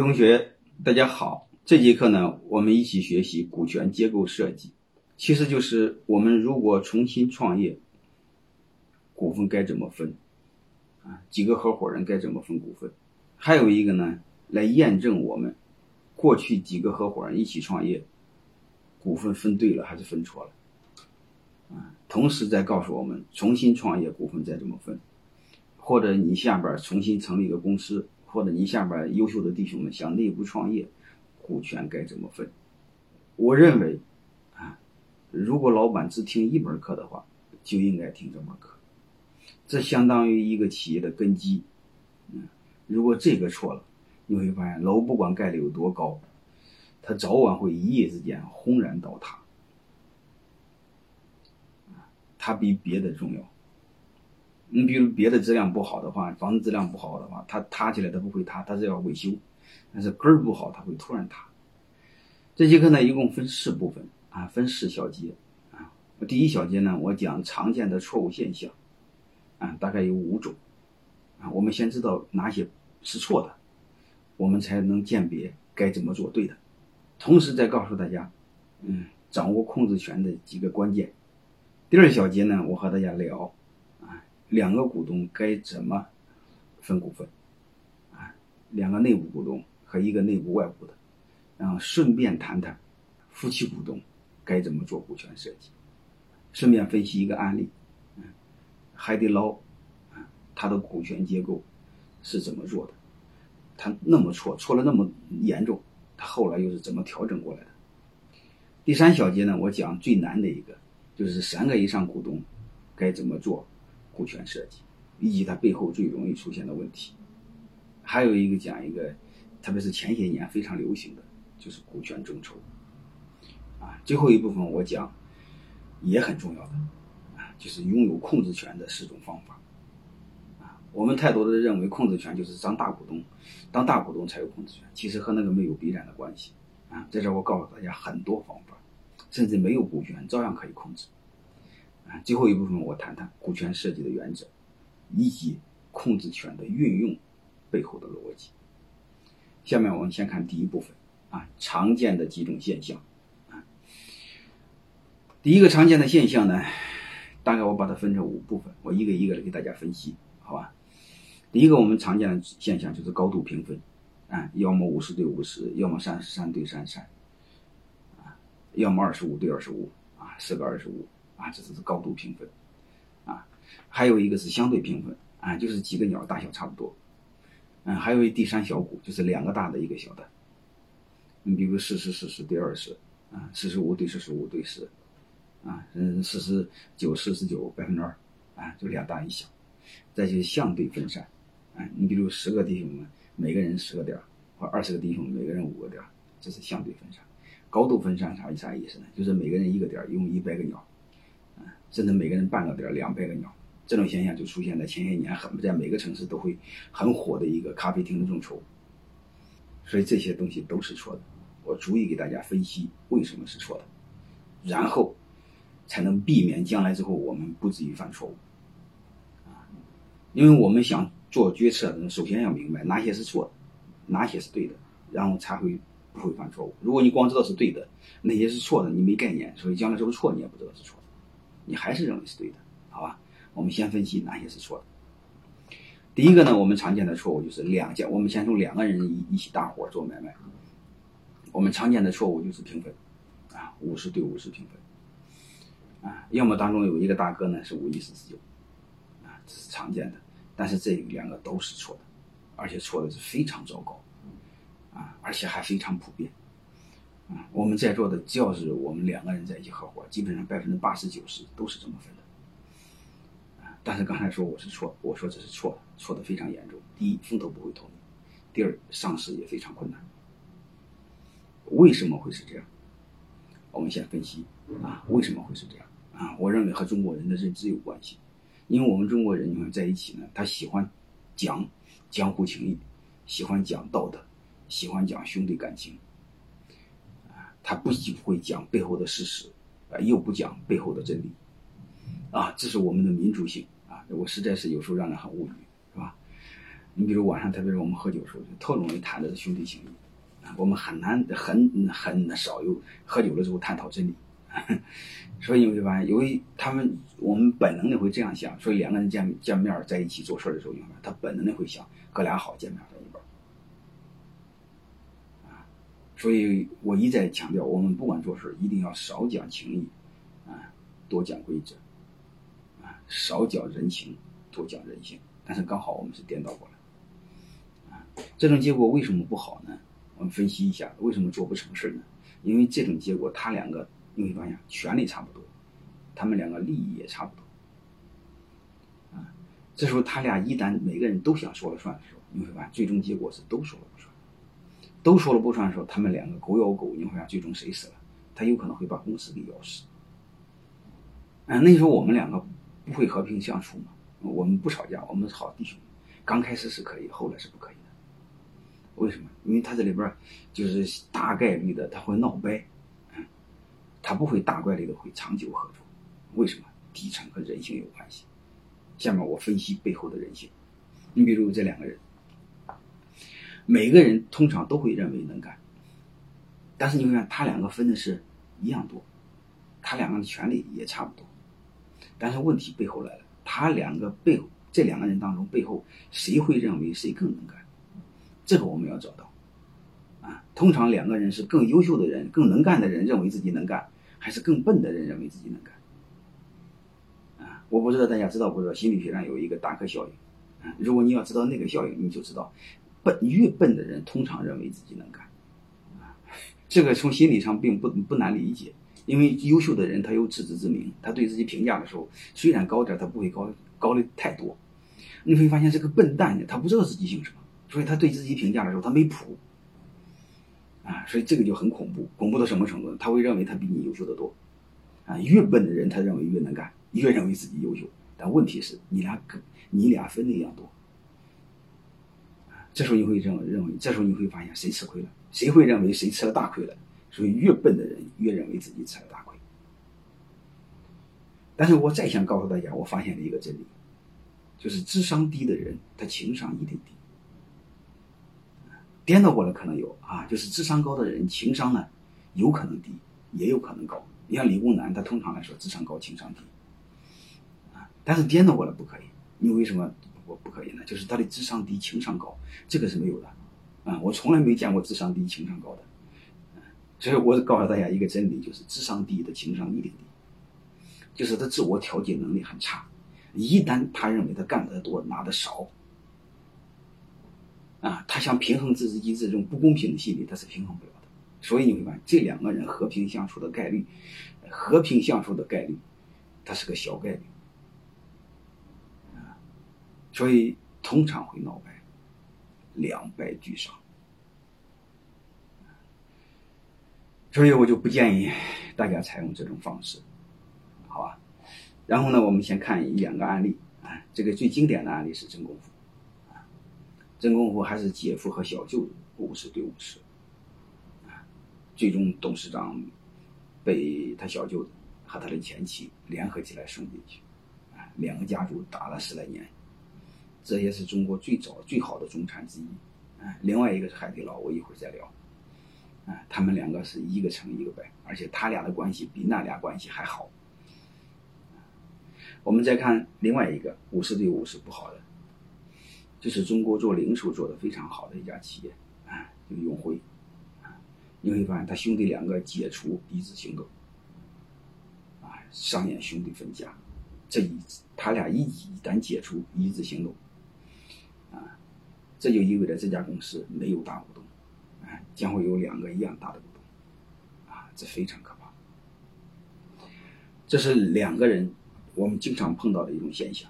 同学，大家好。这节课呢，我们一起学习股权结构设计，其实就是我们如果重新创业，股份该怎么分啊？几个合伙人该怎么分股份？还有一个呢，来验证我们过去几个合伙人一起创业，股份分对了还是分错了啊？同时再告诉我们，重新创业股份再怎么分，或者你下边重新成立一个公司。或者你下边优秀的弟兄们想内部创业，股权该怎么分？我认为，啊，如果老板只听一门课的话，就应该听这门课。这相当于一个企业的根基。嗯，如果这个错了，你会发现楼不管盖的有多高，它早晚会一夜之间轰然倒塌。它比别的重要。你比如别的质量不好的话，房子质量不好的话，它塌起来它不会塌，它是要维修。但是根儿不好，它会突然塌。这节课呢，一共分四部分啊，分四小节啊。第一小节呢，我讲常见的错误现象啊，大概有五种啊。我们先知道哪些是错的，我们才能鉴别该怎么做对的。同时再告诉大家，嗯，掌握控制权的几个关键。第二小节呢，我和大家聊。两个股东该怎么分股份？啊，两个内部股东和一个内部外部的，然后顺便谈谈夫妻股东该怎么做股权设计，顺便分析一个案例，嗯，海底捞，啊，它的股权结构是怎么做的？它那么错，错了那么严重，它后来又是怎么调整过来的？第三小节呢，我讲最难的一个，就是三个以上股东该怎么做。股权设计以及它背后最容易出现的问题，还有一个讲一个，特别是前些年非常流行的，就是股权众筹。啊，最后一部分我讲也很重要的，啊，就是拥有控制权的四种方法。啊，我们太多的认为控制权就是当大股东，当大股东才有控制权，其实和那个没有必然的关系。啊，在这我告诉大家很多方法，甚至没有股权照样可以控制。最后一部分我谈谈股权设计的原则，以及控制权的运用背后的逻辑。下面我们先看第一部分啊，常见的几种现象啊。第一个常见的现象呢，大概我把它分成五部分，我一个一个的给大家分析，好吧？第一个我们常见的现象就是高度平分啊，要么五十对五十，要么三十三对三十三啊，要么二十五对二十五啊，四个二十五。啊，这只是高度平分，啊，还有一个是相对平分，啊，就是几个鸟大小差不多，嗯，还有一第三小股，就是两个大的一个小的，你比如四十四十对二十，啊，四十五对四十五对十，啊，嗯，四十九四十九百分之二，啊，就两大一小，再就是相对分散，啊，你比如十个弟兄们，每个人十个点，或二十个弟兄每个人五个点，这是相对分散，高度分散啥啥意思呢？就是每个人一个点儿，用一百个鸟。甚至每个人半个点两百个鸟，这种现象就出现在前些年，很在每个城市都会很火的一个咖啡厅的众筹。所以这些东西都是错的，我逐一给大家分析为什么是错的，然后才能避免将来之后我们不至于犯错误。啊，因为我们想做决策，首先要明白哪些是错的，哪些是对的，然后才会不会犯错误。如果你光知道是对的，那些是错的，你没概念，所以将来是不是错你也不知道是错。你还是认为是对的，好吧？我们先分析哪些是错的。第一个呢，我们常见的错误就是两家，我们先从两个人一一起搭伙做买卖。我们常见的错误就是平分，啊，五十对五十平分，啊，要么当中有一个大哥呢是五一四十九，啊，这是常见的。但是这两个都是错的，而且错的是非常糟糕，啊，而且还非常普遍。我们在座的只要是我们两个人在一起合伙，基本上百分之八十九十都是这么分的。但是刚才说我是错，我说这是错的，错的非常严重。第一，风投不会投；第二，上市也非常困难。为什么会是这样？我们先分析啊，为什么会是这样？啊，我认为和中国人的认知有关系，因为我们中国人你看在一起呢，他喜欢讲江湖情谊，喜欢讲道德，喜欢讲兄弟感情。他不仅会讲背后的事实，啊，又不讲背后的真理，啊，这是我们的民族性啊！我实在是有时候让人很无语，是吧？你比如晚上，特别是我们喝酒的时候，就特容易谈的是兄弟情谊，啊，我们很难很很少有喝酒的时候探讨真理，所以你会发现，由于他们我们本能的会这样想，所以两个人见见面在一起做事的时候，他本能的会想，哥俩好见面在一边，啊，所以我一再强调，我们不管做事一定要少讲情义，啊，多讲规则，啊，少讲人情，多讲人性，但是刚好我们是颠倒过来。这种结果为什么不好呢？我们分析一下，为什么做不成事呢？因为这种结果，他两个你会发现权力差不多，他们两个利益也差不多。啊，这时候他俩一旦每个人都想说了算的时候，你会发现最终结果是都说了不算。都说了不算的时候，他们两个狗咬狗，你会发现最终谁死了？他有可能会把公司给咬死。啊，那时候我们两个不会和平相处吗？我们不吵架，我们是好弟兄。刚开始是可以，后来是不可以的。为什么？因为他这里边就是大概率的，他会闹掰，嗯，他不会大概率的会长久合作。为什么？底层和人性有关系。下面我分析背后的人性。你比如这两个人，每个人通常都会认为能干，但是你会看他两个分的是一样多，他两个的权利也差不多，但是问题背后来了，他两个背后这两个人当中背后谁会认为谁更能干？这个我们要找到，啊，通常两个人是更优秀的人、更能干的人认为自己能干，还是更笨的人认为自己能干？啊，我不知道大家知道不知道，心理学上有一个达克效应，啊，如果你要知道那个效应，你就知道，笨越笨的人通常认为自己能干，啊，这个从心理上并不不难理解，因为优秀的人他有自知之明，他对自己评价的时候虽然高点，他不会高高的太多，你会发现这个笨蛋呢，他不知道自己姓什么。所以他对自己评价的时候，他没谱，啊，所以这个就很恐怖，恐怖到什么程度呢？他会认为他比你优秀的多，啊，越笨的人他认为越能干，越认为自己优秀。但问题是你俩跟你俩分的一样多，这时候你会认认为，这时候你会发现谁吃亏了？谁会认为谁吃了大亏了？所以越笨的人越认为自己吃了大亏。但是我再想告诉大家，我发现了一个真理，就是智商低的人，他情商一定低。颠倒过来可能有啊，就是智商高的人情商呢，有可能低，也有可能高。你像理工男，他通常来说智商高，情商低，啊，但是颠倒过来不可以。你为什么不不可以呢？就是他的智商低，情商高，这个是没有的，啊，我从来没见过智商低、情商高的，所以我告诉大家一个真理，就是智商低的情商一定低，就是他自我调节能力很差。一旦他认为他干得多，拿的少。啊，他想平衡自己机制这种不公平的心理，他是平衡不了的。所以你会发现，这两个人和平相处的概率，和平相处的概率，它是个小概率。所以通常会闹掰，两败俱伤。所以我就不建议大家采用这种方式，好吧？然后呢，我们先看一两个案例啊，这个最经典的案例是真功夫。真功夫还是姐夫和小舅子五十对五十，啊，最终董事长被他小舅子和他的前妻联合起来送进去，啊，两个家族打了十来年，这也是中国最早最好的中产之一，啊，另外一个是海底捞，我一会儿再聊，啊，他们两个是一个成一个败，而且他俩的关系比那俩关系还好。我们再看另外一个五十对五十不好的。这是中国做零售做的非常好的一家企业，啊，就永辉，啊，你会发现他兄弟两个解除一致行动，啊，上演兄弟分家，这一他俩一一旦解除一致行动，这就意味着这家公司没有大股东，啊，将会有两个一样大的股东，啊，这非常可怕。这是两个人我们经常碰到的一种现象。